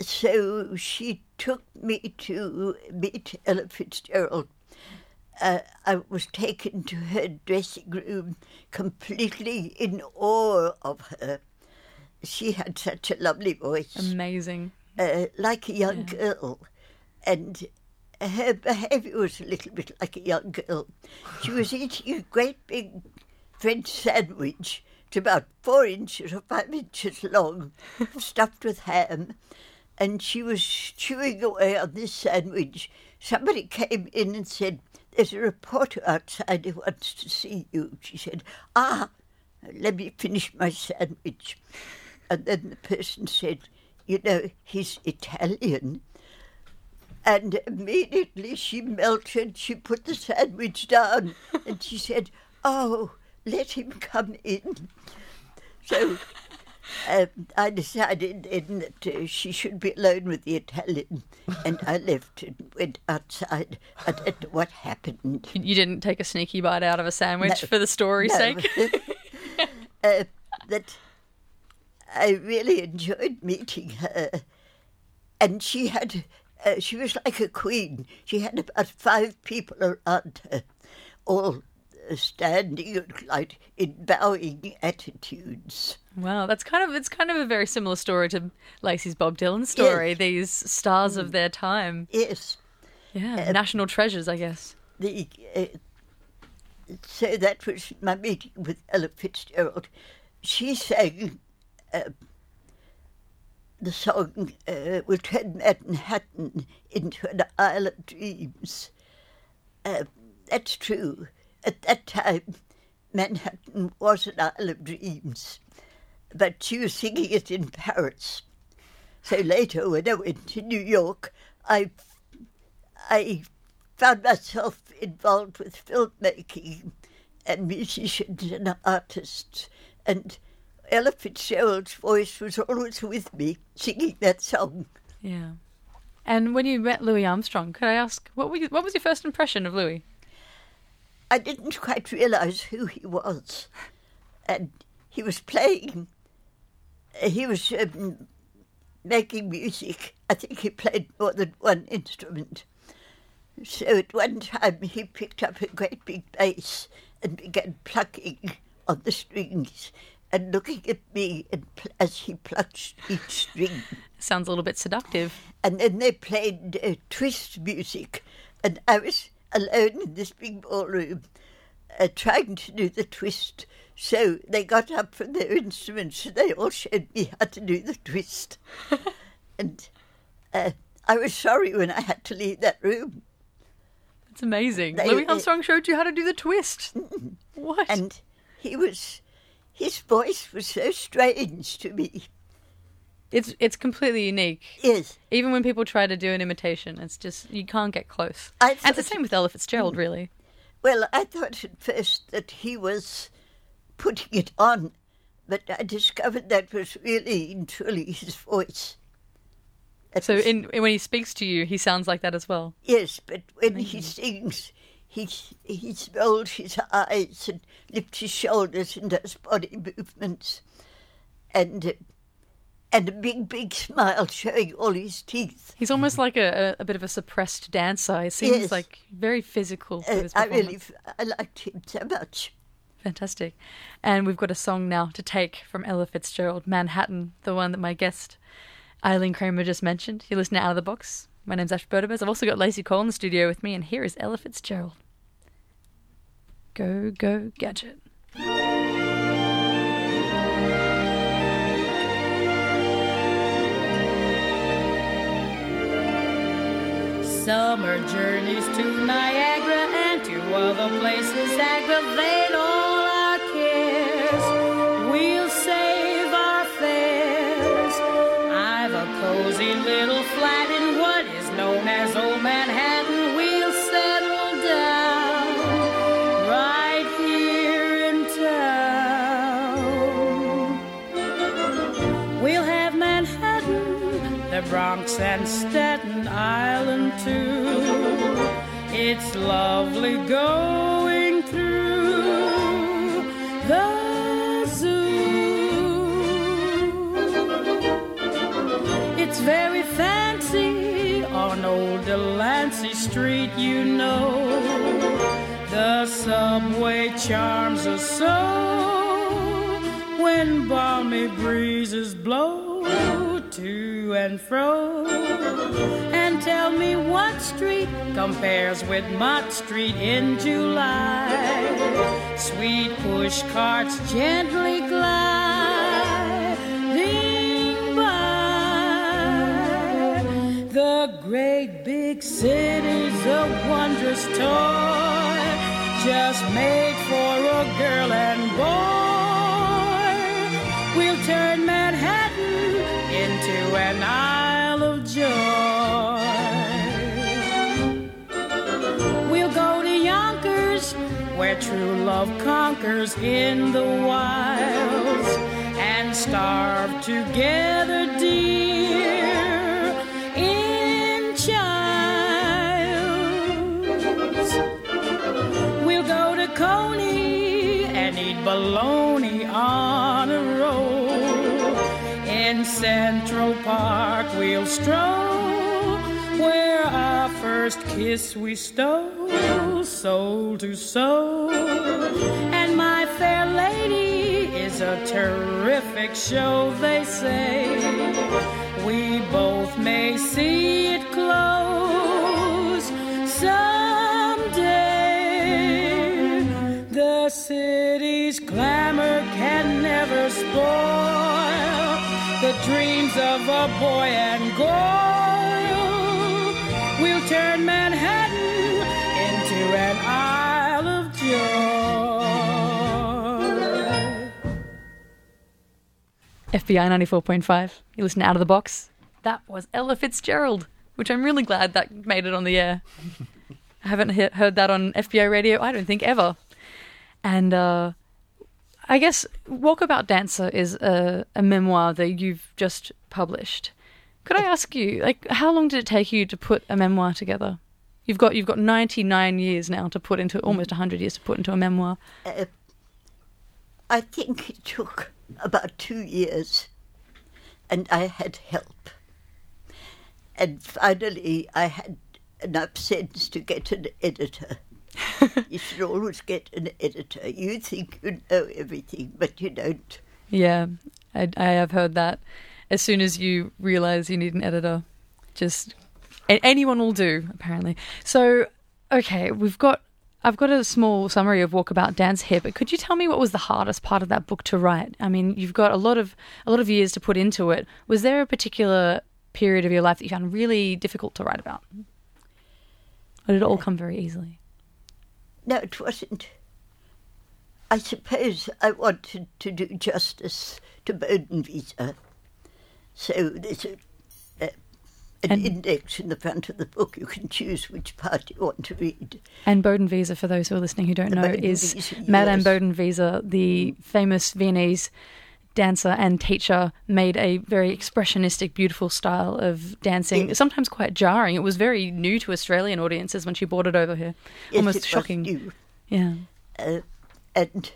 So she took me to meet Ella Fitzgerald. Uh, I was taken to her dressing room completely in awe of her. She had such a lovely voice Amazing. uh, like a young girl, and her behaviour was a little bit like a young girl. She was eating a great big French sandwich, it's about four inches or five inches long, stuffed with ham, and she was chewing away on this sandwich. Somebody came in and said, There's a reporter outside who wants to see you. She said, Ah, let me finish my sandwich. And then the person said, You know, he's Italian. And immediately she melted. She put the sandwich down and she said, Oh, let him come in. So um, I decided then that uh, she should be alone with the Italian. And I left and went outside. I don't know what happened. You didn't take a sneaky bite out of a sandwich No. for the story's No. sake. uh, that I really enjoyed meeting her. And she had, uh, she was like a queen. She had about five people around her, all standing like in bowing attitudes. Wow, that's kind of it's kind of a very similar story to Lacey's Bob Dylan story. Yes. These stars of their time, Yes, yeah, national treasures, I guess. the uh, so that was my meeting with Ella Fitzgerald. She sang uh, the song uh, "We'll Turn Manhattan into an Isle of Dreams." Uh, that's true. At that time, Manhattan was an Isle of Dreams, but she was singing it in Paris. So later, when I went to New York, I I found myself involved with filmmaking and musicians and artists. And Ella Fitzgerald's voice was always with me singing that song. Yeah. And when you met Louis Armstrong, could I ask what you, what was your first impression of Louis? I didn't quite realize who he was. And he was playing, he was um, making music. I think he played more than one instrument. So at one time he picked up a great big bass and began plucking on the strings and looking at me as he plucked each string. Sounds a little bit seductive. And then they played uh, twist music, and I was alone in this big ballroom uh, trying to do the twist. So they got up from their instruments and they all showed me how to do the twist. and uh, I was sorry when I had to leave that room. It's amazing. They- Louis Armstrong showed you how to do the twist. What? And he was, his voice was so strange to me. It's it's completely unique. Yes, Even when people try to do an imitation, it's just you can't get close. I and it's the same with Ella Fitzgerald, really. Well, I thought at first that he was putting it on, but I discovered that was really and truly his voice. That So was- in when he speaks to you, he sounds like that as well. yes, but when he sings, he he rolls his eyes and lifts his shoulders and does body movements, and uh, and a big big smile showing all his teeth. He's almost like a, a, bit of a suppressed dancer. It seems Yes. like very physical. Uh, I really. I liked him so much. Fantastic. And we've got a song now to take from Ella Fitzgerald, Manhattan, the one that my guest Eileen Kramer just mentioned. You're listening Out of the Box. My name's Ash Burdabez. I've also got Lacey Cole in the studio with me, and here is Ella Fitzgerald. Go, go, gadget. Summer journeys to Niagara and to other places aggravate all our cares. We'll save our fares. I've a cozy little flat in what is known as Old Manhattan. We'll settle down right here in town. We'll have Manhattan, the Bronx, and Staten Island too. It's lovely going through the zoo. It's very fancy on old Delancey Street, you know. The subway charms us so when balmy breezes blow to and fro. And tell me what street compares with Mott Street in July. Sweet push carts gently gliding by. The great big city's a wondrous toy, just made for a girl and boy. We'll turn Manhattan into an Isle of Joy. We'll go to Yonkers, where true love conquers in the wilds, and starve together, dear, in childs. We'll go to Coney and eat bologna on. Central Park, we'll stroll where our first kiss we stole, soul to soul. And my fair lady is a terrific show, they say. We both may see it close someday. The city's glamour can never spoil dreams of a boy and girl. We'll turn Manhattan into an Isle of Joy. FBI 94.5. You listen Out of the Box. That was Ella Fitzgerald, which I'm really glad that made it on the air. I haven't he- heard that on FBI radio, I don't think, ever. And uh, I guess Walkabout Dancer is a, a memoir that you've just published. Could I ask you, like, how long did it take you to put a memoir together? You've got you've got 99 years now to put into almost 100 years to put into a memoir. Uh, I think it took about two years, and I had help. And finally, I had enough sense to get an editor. You should always get an editor. You think you know everything, but you don't. Yeah, I, I have heard that. As soon as you realize you need an editor, just a- anyone will do, apparently. So, okay, we've got. I've got a small summary of Walkabout Dance here, but could you tell me what was the hardest part of that book to write? I mean, you've got a lot of a lot of years to put into it. Was there a particular period of your life that you found really difficult to write about? Or did it all come very easily? No, it wasn't. I suppose I wanted to do justice to Bodenwieser. So there's a, a, an And- index in the front of the book. You can choose which part you want to read. And Bodenwieser, for those who are listening who don't The know, is Bodenwieser, Madame yes. Bodenwieser, the famous Viennese dancer and teacher, made a very expressionistic, beautiful style of dancing, Yes. sometimes quite jarring. It was very new to Australian audiences when she brought it over here. Yes, Almost it was shocking. Yeah. Uh, and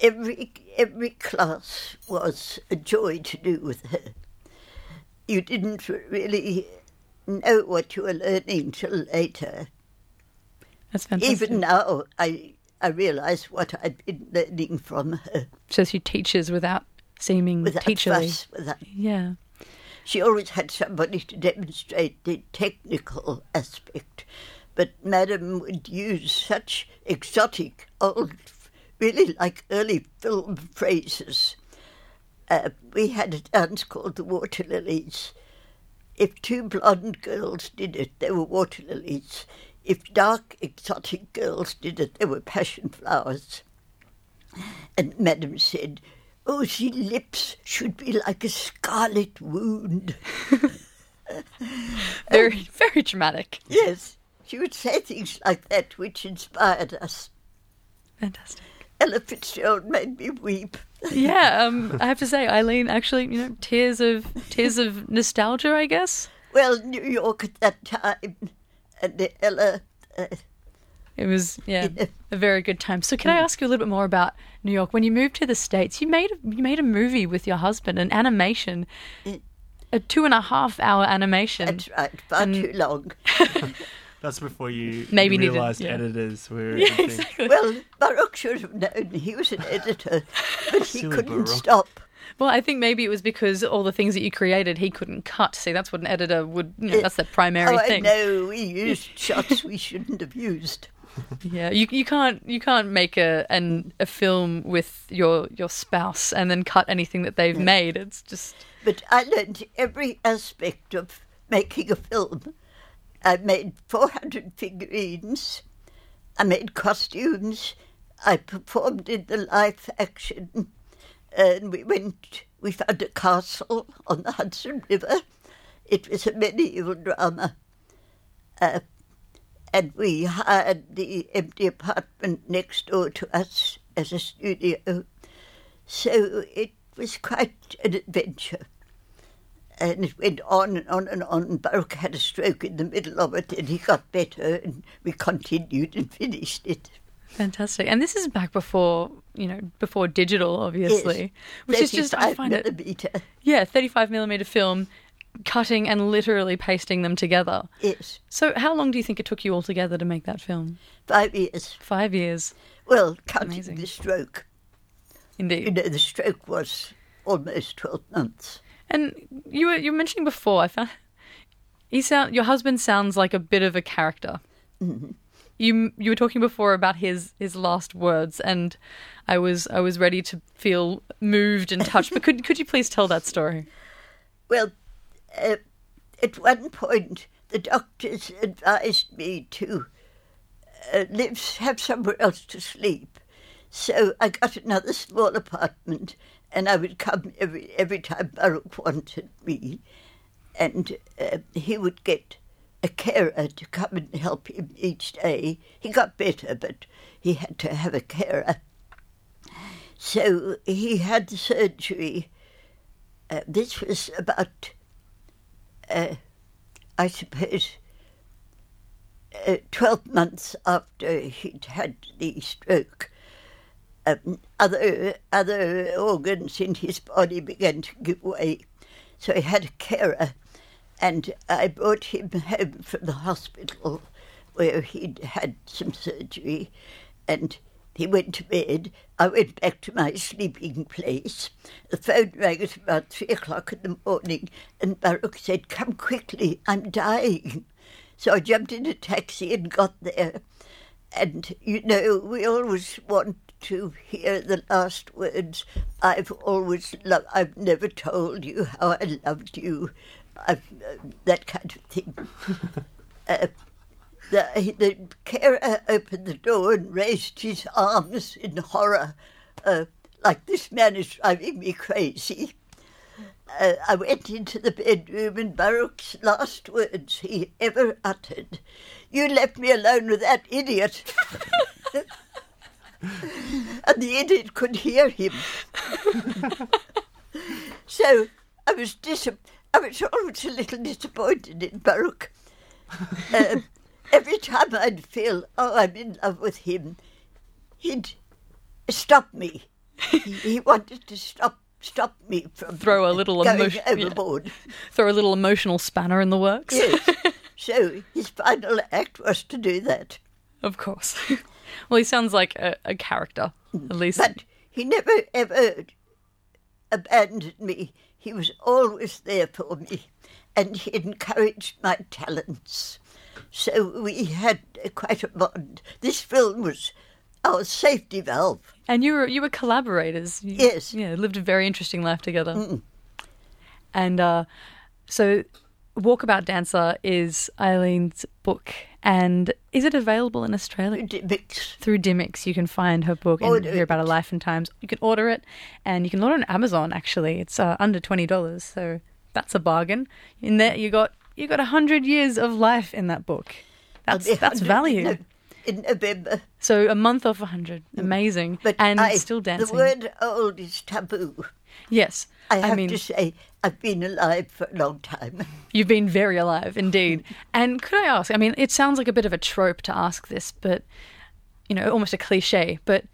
every every class was a joy to do with her. You didn't really know what you were learning till later. That's fantastic. Even now, I I realised what I'd been learning from her. So she teaches without seeming Without teacherly. fuss, without Yeah. She always had somebody to demonstrate the technical aspect, but Madam would use such exotic, old, really like early film phrases. Uh, we had a dance called the Water Lilies. If two blonde girls did it, they were water lilies. If dark, exotic girls did it, they were passion flowers. And Madam said, Oh, the lips should be like a scarlet wound. Very, very dramatic. Yes, she would say things like that which inspired us. Fantastic. Ella Fitzgerald made me weep. Yeah, um, I have to say, Eileen, actually, you know, tears of tears of nostalgia, I guess. Well, New York at that time, It was yeah, a very good time. So, can I ask you a little bit more about New York? When you moved to the states, you made you made a movie with your husband, an animation, mm. a two and a half hour animation. that's right, far And- too long. That's before you Maybe needed- realized yeah. editors were. Yeah, exactly. Well, Baruch should have known he was an editor, but he Silly couldn't Baruch. stop. Well, I think maybe it was because all the things that you created he couldn't cut. See, that's what an editor would. You know, eh, that's the primary oh, I thing. know, we used shots we shouldn't have used. Yeah, you you can't you can't make a an a film with your your spouse and then cut anything that they've made. It's just But I learned every aspect of making a film. I made 400 figurines. I made costumes. I performed in the live action. And we went, we found a castle on the Hudson River. It was a medieval drama. Uh, and we hired the empty apartment next door to us as a studio. So it was quite an adventure. And it went on and on and on. Baruch had a stroke in the middle of it and he got better and we continued and finished it. Fantastic. And this is back before you know before digital, obviously, which is just I 35 find it millimeter. yeah thirty five millimeter film, cutting and literally pasting them together. Yes, So, how long do you think it took you altogether to make that film? five years. Five years, Well, counting Amazing. the stroke. Indeed. You know, the stroke was almost 12 months. And you were you were mentioning before. I found he sound your husband sounds like a bit of a character. Mm-hmm. You you were talking before about his his last words, and I was I was ready to feel moved and touched. but could could you please tell that story? Well, uh, at one point, the doctors advised me to uh, live, have somewhere else to sleep. So I got another small apartment, and I would come every every time Baruch wanted me, and uh, he would get a carer to come and help him each day. He got better, but he had to have a carer. So he had the surgery. Uh, this was about, uh, I suppose, uh, 12 months after he'd had the stroke. Um, other, other organs in his body began to give way. So he had a carer, and I brought him home from the hospital where he'd had some surgery, and he went to bed. I went back to my sleeping place. The phone rang at about three o'clock in the morning, and Baruch said, Come quickly, I'm dying. So I jumped in a taxi and got there. And, you know, we always want to hear the last words. I've always loved, I've never told you how I loved you. Uh, that kind of thing. uh, the, the carer opened the door and raised his arms in horror, uh, like this man is driving me crazy. Uh, I went into the bedroom and Baruch's last words he ever uttered, "You left me alone with that idiot." and the idiot could hear him. so I was dis- I was always a little disappointed in Baruch. Um, every time I'd feel, oh, I'm in love with him, he'd stop me. he, he wanted to stop stop me from Throw a little going emotion- yeah. overboard. Throw a little emotional spanner in the works. Yes. so his final act was to do that. Of course. well, he sounds like a, a character, at least. But he never ever abandoned me. He was always there for me, and he encouraged my talents. So we had quite a bond. This film was our safety valve. And you were you were collaborators. You, Yes. Yeah, lived a very interesting life together. And uh, so, Walkabout Dancer is Eileen's book, and is it available in Australia? Mix. Through Dimmix, you can find her book and Order hear about her life and times. You can order it, and you can order it on Amazon. Actually, it's uh, under twenty dollars, so that's a bargain. In there, you got you got a hundred years of life in that book. That's that's value. No, in November. So a month off a hundred, amazing, But and I, still dancing. The word old is taboo. yes, I have mean, to say, I've been alive for a long time. You've been very alive indeed. And could I ask? I mean, it sounds like a bit of a trope to ask this, but you know, almost a cliche. But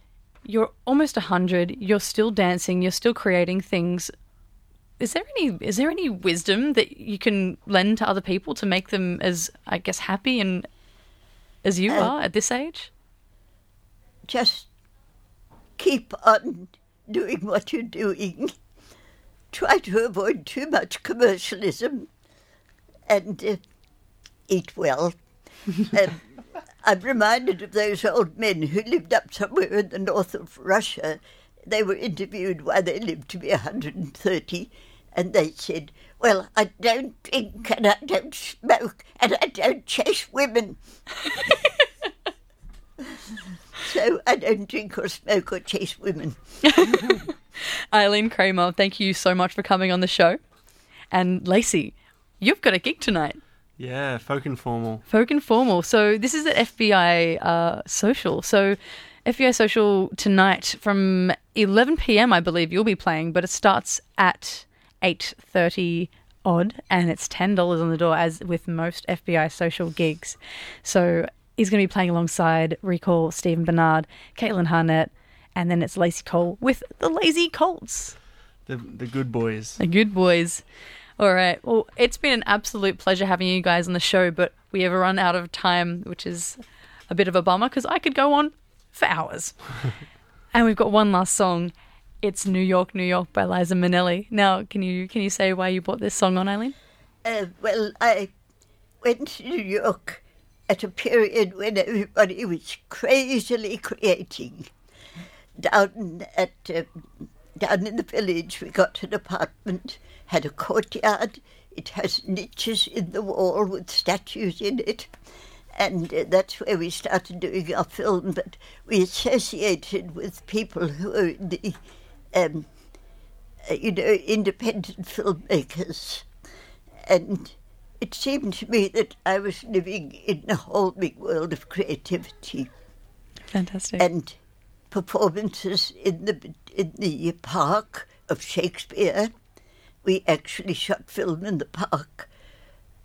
you're almost a hundred. You're still dancing. You're still creating things. Is there any is there any wisdom that you can lend to other people to make them as I guess happy and as you Uh, are at this age? Just keep on doing what you're doing. Try to avoid too much commercialism and uh, eat well. um, I'm reminded of those old men who lived up somewhere in the north of Russia. They were interviewed while they lived to be 130, and they said, Well, I don't drink and I don't smoke and I don't chase women. so I don't drink or smoke or chase women. Eileen Kramer, thank you so much for coming on the show. And Lacey, you've got a gig tonight. Yeah, folk informal. Folk Informal. So this is at FBI uh, Social. So FBI Social tonight from 11 p.m. I believe you'll be playing, but it starts at 8:30 odd, and it's ten dollars on the door, as with most FBI Social gigs. So he's going to be playing alongside Recall, Stephen Bernard, Caitlin Harnett, and then it's Lacey Cole with the Lazy Colts. The the good boys. The good boys. All right. Well, it's been an absolute pleasure having you guys on the show, but we have run out of time, which is a bit of a bummer because I could go on for hours. and we've got one last song. It's New York, New York by Liza Minnelli. Now, can you can you say why you brought this song on, Eileen? Uh, well, I went to New York at a period when everybody was crazily creating. Down at uh, down in the village, we got an apartment, had a courtyard. It has niches in the wall with statues in it, and uh, that's where we started doing our film. But we associated with people who were in the, um, uh, you know, independent filmmakers and it seemed to me that I was living in a whole big world of creativity Fantastic. and performances in the in the park of Shakespeare. We actually shot film in the park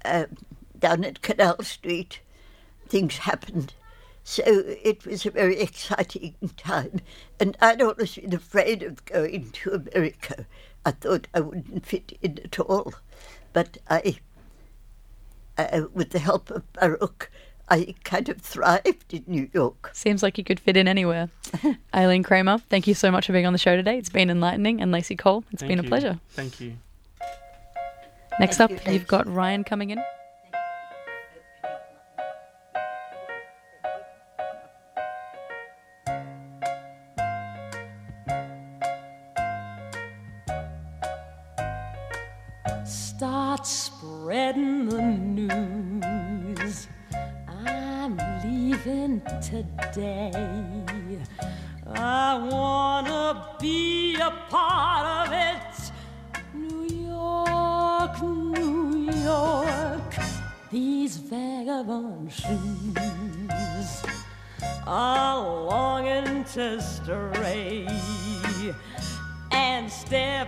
um, down at Canal Street. Things happened. So it was a very exciting time. And I'd always been afraid of going to America. I thought I wouldn't fit in at all. But I, uh, with the help of Baruch, I kind of thrived in New York. Seems like you could fit in anywhere. Eileen Kramer, thank you so much for being on the show today. It's been enlightening. And Lacey Cole, it's Thank been a pleasure. Thank you. Next Thank up, you, you've got Ryan coming in. Today. I wanna be a part of it. New York, New York. These vagabond shoes are longing to stray and step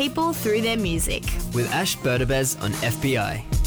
people through their music. with Ash Burdabez on FBI.